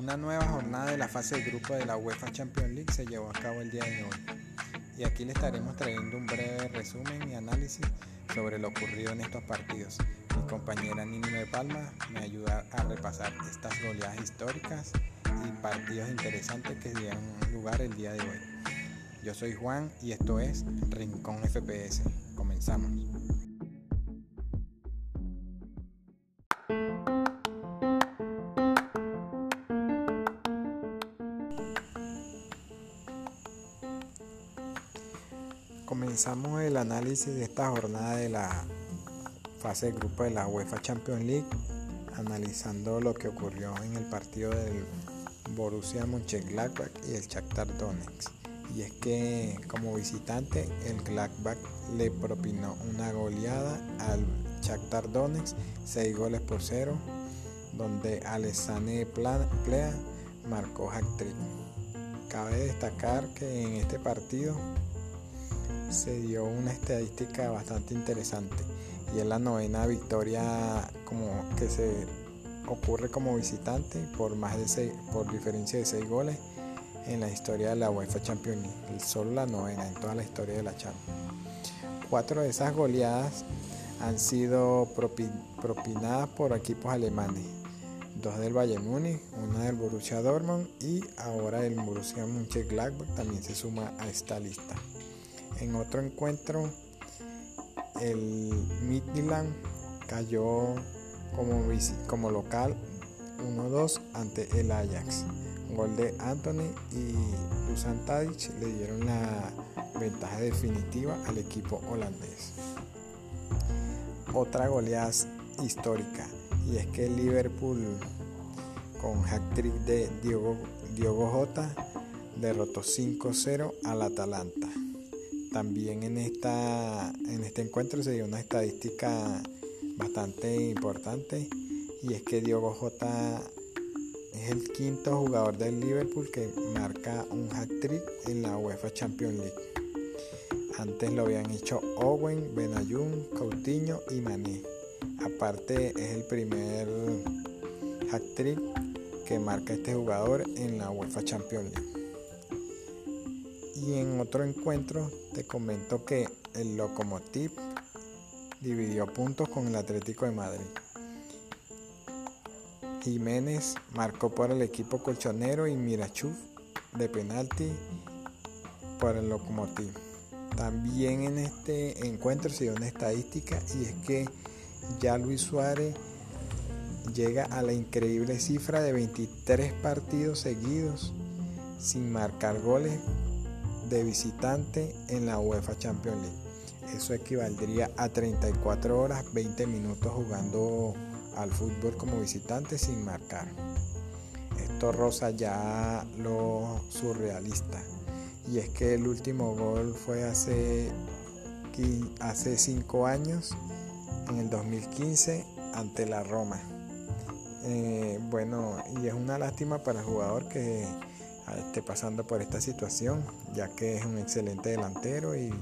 Una nueva jornada de la fase de grupo de la UEFA Champions League se llevó a cabo el día de hoy. Y aquí le estaremos trayendo un breve resumen y análisis sobre lo ocurrido en estos partidos. Mi compañera Nini de Palma me ayuda a repasar estas goleadas históricas y partidos interesantes que dieron lugar el día de hoy. Yo soy Juan y esto es Rincón FPS. Comenzamos. Análisis de esta jornada de la fase de grupo de la UEFA Champions League, analizando lo que ocurrió en el partido del Borussia Mönchengladbach y el Shakhtar Donetsk. Y es que como visitante el Gladbach le propinó una goleada al Shakhtar Donetsk, 6 goles por 0, donde Alessane Plea marcó hat-trick. Cabe destacar que en este partido se dio una estadística bastante interesante y es la novena victoria como que se ocurre como visitante por más de seis, por diferencia de 6 goles en la historia de la UEFA Champions League, solo la novena en toda la historia de la Champions. Cuatro de esas goleadas han sido propinadas por equipos alemanes, dos del Bayern Múnich, una del Borussia Dortmund y ahora el Borussia Mönchengladbach también se suma a esta lista. En otro encuentro, el Midland cayó como, local 1-2 ante el Ajax. Gol de Anthony y Dusan Tadic le dieron la ventaja definitiva al equipo holandés. Otra goleada histórica y es que Liverpool con hat-trick de Diogo, Diogo Jota derrotó 5-0 al Atalanta. También en, esta, en este encuentro se dio una estadística bastante importante y es que Diogo Jota es el quinto jugador del Liverpool que marca un hat-trick en la UEFA Champions League. Antes lo habían hecho Owen, Benayoun, Coutinho y Mané. Aparte es el primer hat-trick que marca este jugador en la UEFA Champions League. Y en otro encuentro te comento que el Lokomotiv dividió puntos con el Atlético de Madrid. Jiménez marcó por el equipo colchonero y Mirachuf de penalti por el Lokomotiv. También en este encuentro se dio una estadística y es que ya Luis Suárez llega a la increíble cifra de 23 partidos seguidos sin marcar goles de visitante en la UEFA Champions League. Eso equivaldría a 34 horas, 20 minutos jugando al fútbol como visitante sin marcar. Esto roza ya lo surrealista. Y es que el último gol fue hace, hace 5 años, en el 2015, ante la Roma. Eh, bueno, y es una lástima para el jugador que esté pasando por esta situación, ya que es un excelente delantero y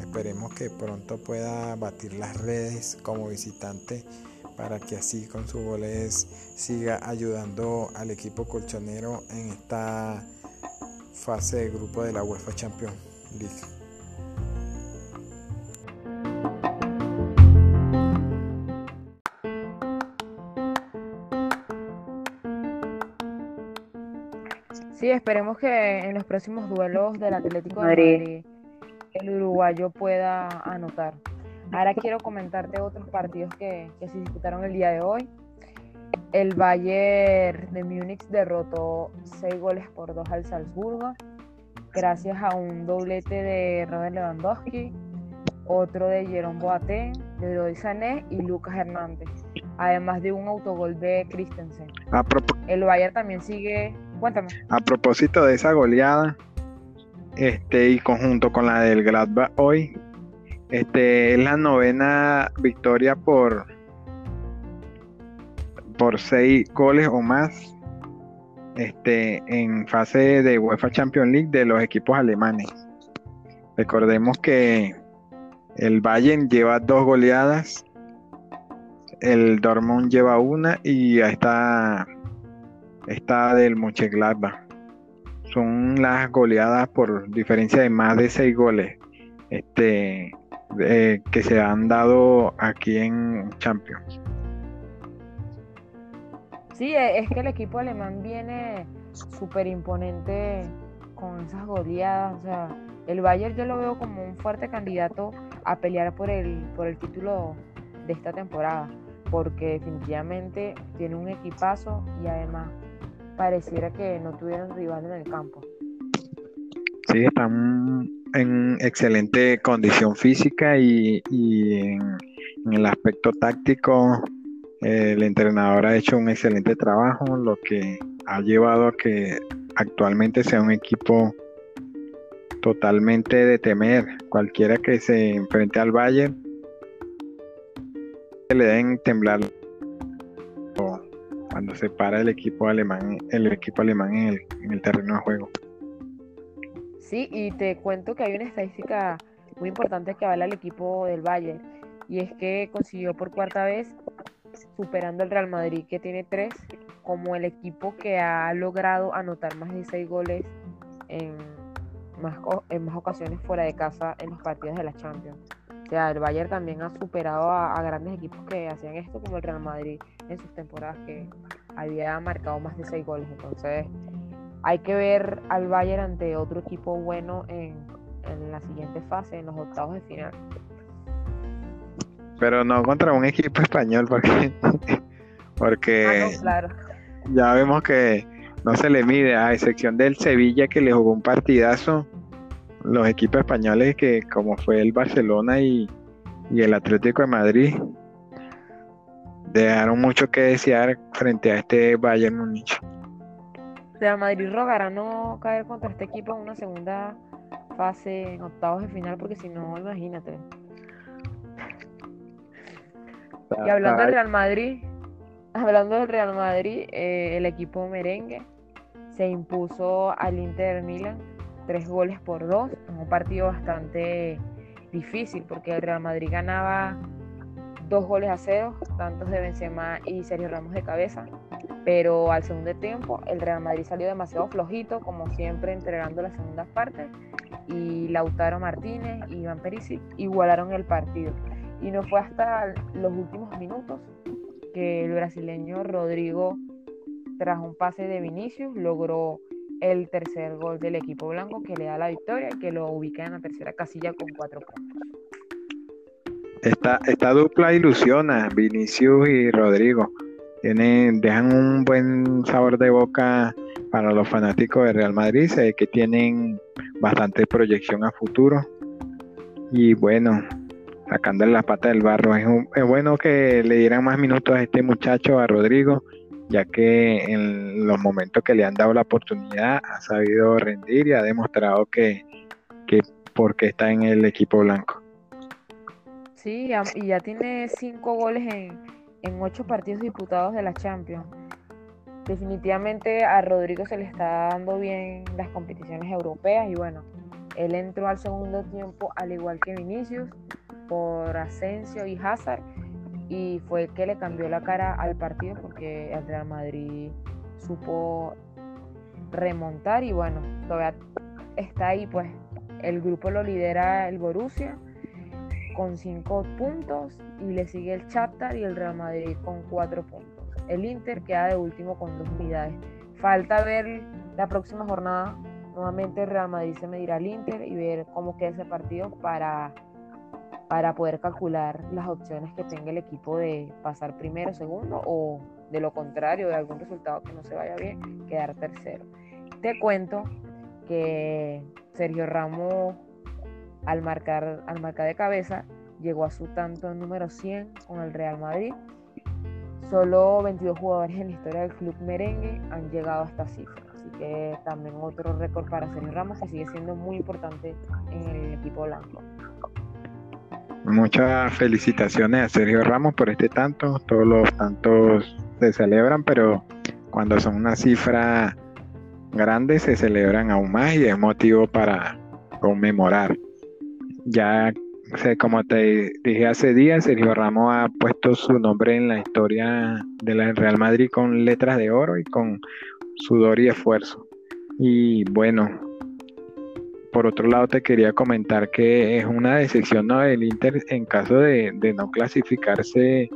esperemos que pronto pueda batir las redes como visitante para que así con sus goles siga ayudando al equipo colchonero en esta fase de grupo de la UEFA Champions League. Sí, esperemos que en los próximos duelos del Atlético de Madrid el uruguayo pueda anotar. Ahora quiero comentarte otros partidos que, se disputaron el día de hoy. El Bayern de Múnich derrotó 6 goles por 2 al Salzburgo, gracias a un doblete de Robert Lewandowski, otro de Jerome Boateng, de Leroy Sané y Lucas Hernández, además de un autogol de Christensen. El Bayern también sigue A propósito de esa goleada, este, y conjunto con la del Gladbach hoy, este, es la novena victoria por, por seis goles o más este, en fase de UEFA Champions League de los equipos alemanes. Recordemos que el Bayern lleva dos goleadas, el Dortmund lleva una y está esta del Mönchengladbach. Son las goleadas por diferencia de más de seis goles este, que se han dado aquí en Champions. Sí, e, es que el equipo alemán viene súper imponente con esas goleadas. O sea, el Bayern yo lo veo como un fuerte candidato a pelear por el, por el título de esta temporada, porque definitivamente tiene un equipazo y además pareciera que no tuvieron rival en el campo. Sí, están en excelente condición física y, en, el aspecto táctico el entrenador ha hecho un excelente trabajo, lo que ha llevado a que actualmente sea un equipo totalmente de temer. Cualquiera que se enfrente al Bayern le den temblar cuando se para el equipo alemán, el equipo alemán en el, en el terreno de juego. Sí, y te cuento que hay una estadística muy importante que avala al equipo del Bayern, y es que consiguió por cuarta vez, superando al Real Madrid, que tiene tres, como el equipo que ha logrado anotar más de seis goles en más, en más ocasiones fuera de casa en los partidos de la Champions. O sea, el Bayern también ha superado a, a, grandes equipos que hacían esto, como el Real Madrid en sus temporadas, que había marcado más de seis goles. Entonces, hay que ver al Bayern ante otro equipo bueno en, la siguiente fase, en los octavos de final. Pero no contra un equipo español, porque, porque ah, ya vemos que no se le mide, a excepción del Sevilla que le jugó un partidazo, los equipos españoles que como fue el Barcelona y, y el Atlético de Madrid, dejaron mucho que desear frente a este Bayern Múnich. Real Madrid rogará no caer contra este equipo en una segunda fase, en octavos de final, porque si no, imagínate. Y hablando del Real Madrid, hablando del Real Madrid, eh, el equipo merengue se impuso al Inter Milan tres goles por dos, un partido bastante difícil, porque el Real Madrid ganaba dos goles a cero, tantos de Benzema y Sergio Ramos de cabeza, pero al segundo tiempo el Real Madrid salió demasiado flojito, como siempre entregando las segundas partes, y Lautaro Martínez y Iván Perisic igualaron el partido. Y no fue hasta los últimos minutos que el brasileño Rodrigo, tras un pase de Vinicius, logró el tercer gol del equipo blanco que le da la victoria y que lo ubica en la tercera casilla con cuatro puntos. Esta, esta dupla ilusiona, Vinicius y Rodrigo. Tienen, dejan un buen sabor de boca para los fanáticos de Real Madrid. Sé que tienen bastante proyección a futuro. Y bueno, sacándole la pata del barro. Es, es bueno que le dieran más minutos a este muchacho, a Rodrigo, ya que en los momentos que le han dado la oportunidad ha sabido rendir y ha demostrado que, que porque está en el equipo blanco. Sí, y ya tiene cinco goles en, en ocho partidos disputados de la Champions. Definitivamente a Rodrigo se le está dando bien las competiciones europeas y bueno, él entró al segundo tiempo al igual que Vinicius por Asensio y Hazard y fue que le cambió la cara al partido porque el Real Madrid supo remontar y bueno, todavía está ahí pues el grupo lo lidera el Borussia con 5 puntos y le sigue el Shakhtar y el Real Madrid con 4 puntos. El Inter queda de último con 2 unidades. Falta ver la próxima jornada. Nuevamente el Real Madrid se medirá al Inter y ver cómo queda ese partido para, para poder calcular las opciones que tenga el equipo de pasar primero, segundo o de lo contrario, de algún resultado que no se vaya bien, quedar tercero. Te cuento que Sergio Ramos al marcar, al marcar de cabeza, llegó a su tanto número 100 con el Real Madrid. Solo 22 jugadores en la historia del club merengue han llegado a esta cifra. Así que también otro récord para Sergio Ramos que sigue siendo muy importante en el equipo blanco. Muchas felicitaciones a Sergio Ramos por este tanto. Todos los tantos se celebran, pero cuando son una cifra grande se celebran aún más y es motivo para conmemorar. Ya como te dije hace días, Sergio Ramos ha puesto su nombre en la historia de la Real Madrid con letras de oro y con sudor y esfuerzo. Y bueno, por otro lado te quería comentar que es una decepción ¿no? del Inter en caso de, no clasificarse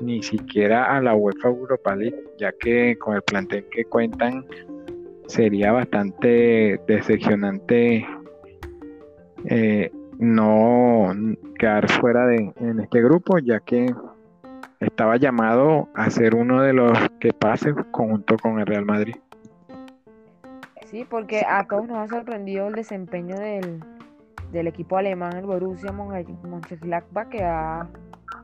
ni siquiera a la UEFA Europa League, ya que con el plantel que cuentan sería bastante decepcionante eh, no quedar fuera de en este grupo, ya que estaba llamado a ser uno de los que pase junto con el Real Madrid. Sí, porque a todos nos ha sorprendido el desempeño del, equipo alemán, el Borussia Mönchengladbach, que ha,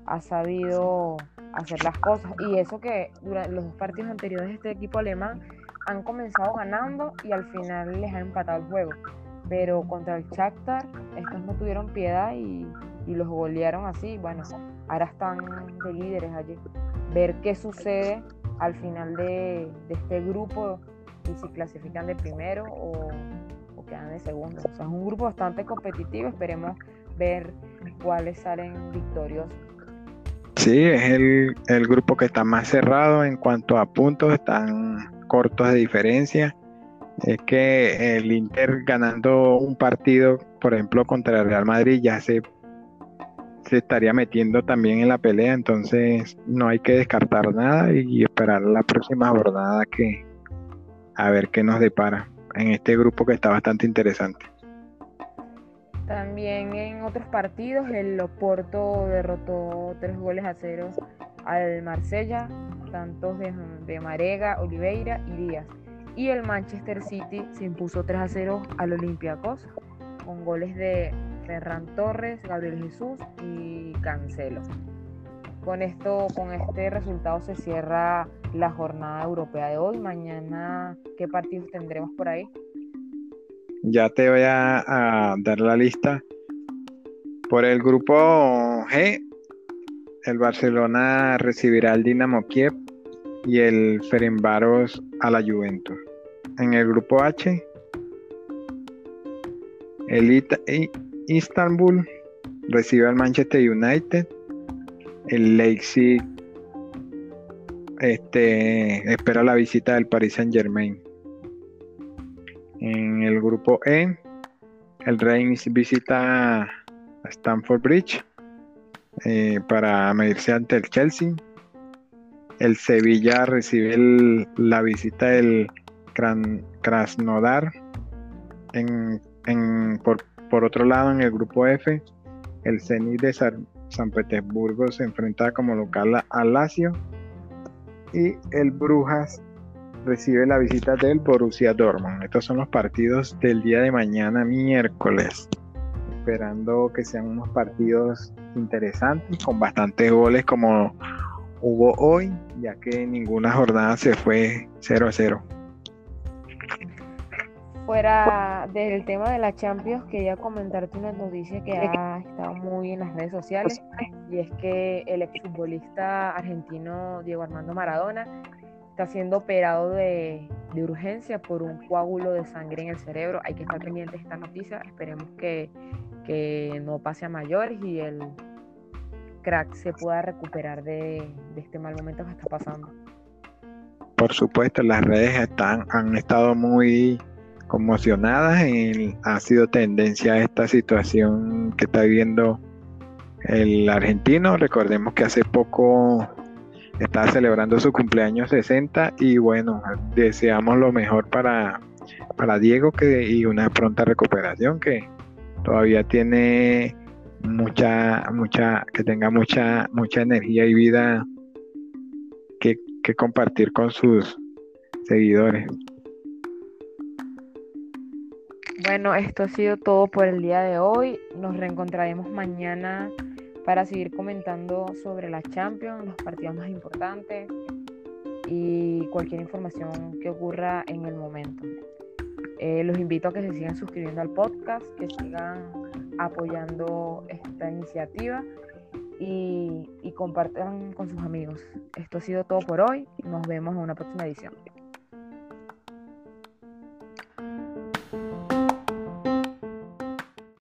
ha sabido hacer las cosas. Y eso que durante los dos partidos anteriores este equipo alemán han comenzado ganando y al final les ha empatado el juego. Pero contra el Shakhtar estos no tuvieron piedad y, los golearon así. Bueno, ahora están de líderes allí. Ver qué sucede al final de, este grupo y si clasifican de primero o, quedan de segundo. O sea, es un grupo bastante competitivo. Esperemos ver cuáles salen victoriosos. Sí, es el, el, grupo que está más cerrado en cuanto a puntos, están cortos de diferencia. Es que el Inter ganando un partido, por ejemplo, contra el Real Madrid, ya se, se estaría metiendo también en la pelea, entonces no hay que descartar nada y esperar la próxima jornada que a ver qué nos depara en este grupo que está bastante interesante. También en otros partidos el Oporto derrotó tres goles a cero al Marsella, tantos de, Marega, Oliveira y Díaz. Y el Manchester City se impuso 3 a 0 al Olympiacos con goles de Ferran Torres, Gabriel Jesús y Cancelo. Con esto, con este resultado se cierra la jornada europea de hoy. Mañana, ¿qué partidos tendremos por ahí? Ya te voy a, dar la lista. Por el grupo G, el Barcelona recibirá al Dinamo Kiev y el Ferenbaros a la Juventus. En el grupo H, el Istanbul recibe al Manchester United. El Leipzig este, espera la visita del Paris Saint Germain. En el grupo E, el Reims visita a Stamford Bridge eh, para medirse ante el Chelsea. El Sevilla recibe la visita del Krasnodar. por, otro lado, en el grupo F, el Zenit de San Petersburgo se enfrenta como local al Lazio y el Brujas recibe la visita del Borussia Dortmund. Estos son los partidos del día de mañana, miércoles. Esperando que sean unos partidos interesantes, con bastantes goles como hubo hoy, ya que ninguna jornada se fue 0 a 0. Fuera del tema de la Champions, quería comentarte una noticia que ha estado muy en las redes sociales, y es que el exfutbolista argentino Diego Armando Maradona está siendo operado de, urgencia por un coágulo de sangre en el cerebro. Hay que estar pendiente de esta noticia. Esperemos que, no pase a mayores y el crack se pueda recuperar de, este mal momento que está pasando. Por supuesto, las redes están, han estado muy conmocionadas y ha sido tendencia esta situación que está viviendo el argentino. Recordemos que hace poco está celebrando su cumpleaños 60 y bueno, deseamos lo mejor para, para Diego que, y una pronta recuperación que todavía tiene mucha, mucha, que tenga mucha, mucha energía y vida que, que compartir con sus seguidores. Bueno, esto ha sido todo por el día de hoy. Nos reencontraremos mañana para seguir comentando sobre la Champions, los partidos más importantes y cualquier información que ocurra en el momento. Eh, los invito a que se sigan suscribiendo al podcast, que sigan apoyando esta iniciativa y, y compartan con sus amigos. Esto ha sido todo por hoy. Nos vemos en una próxima edición.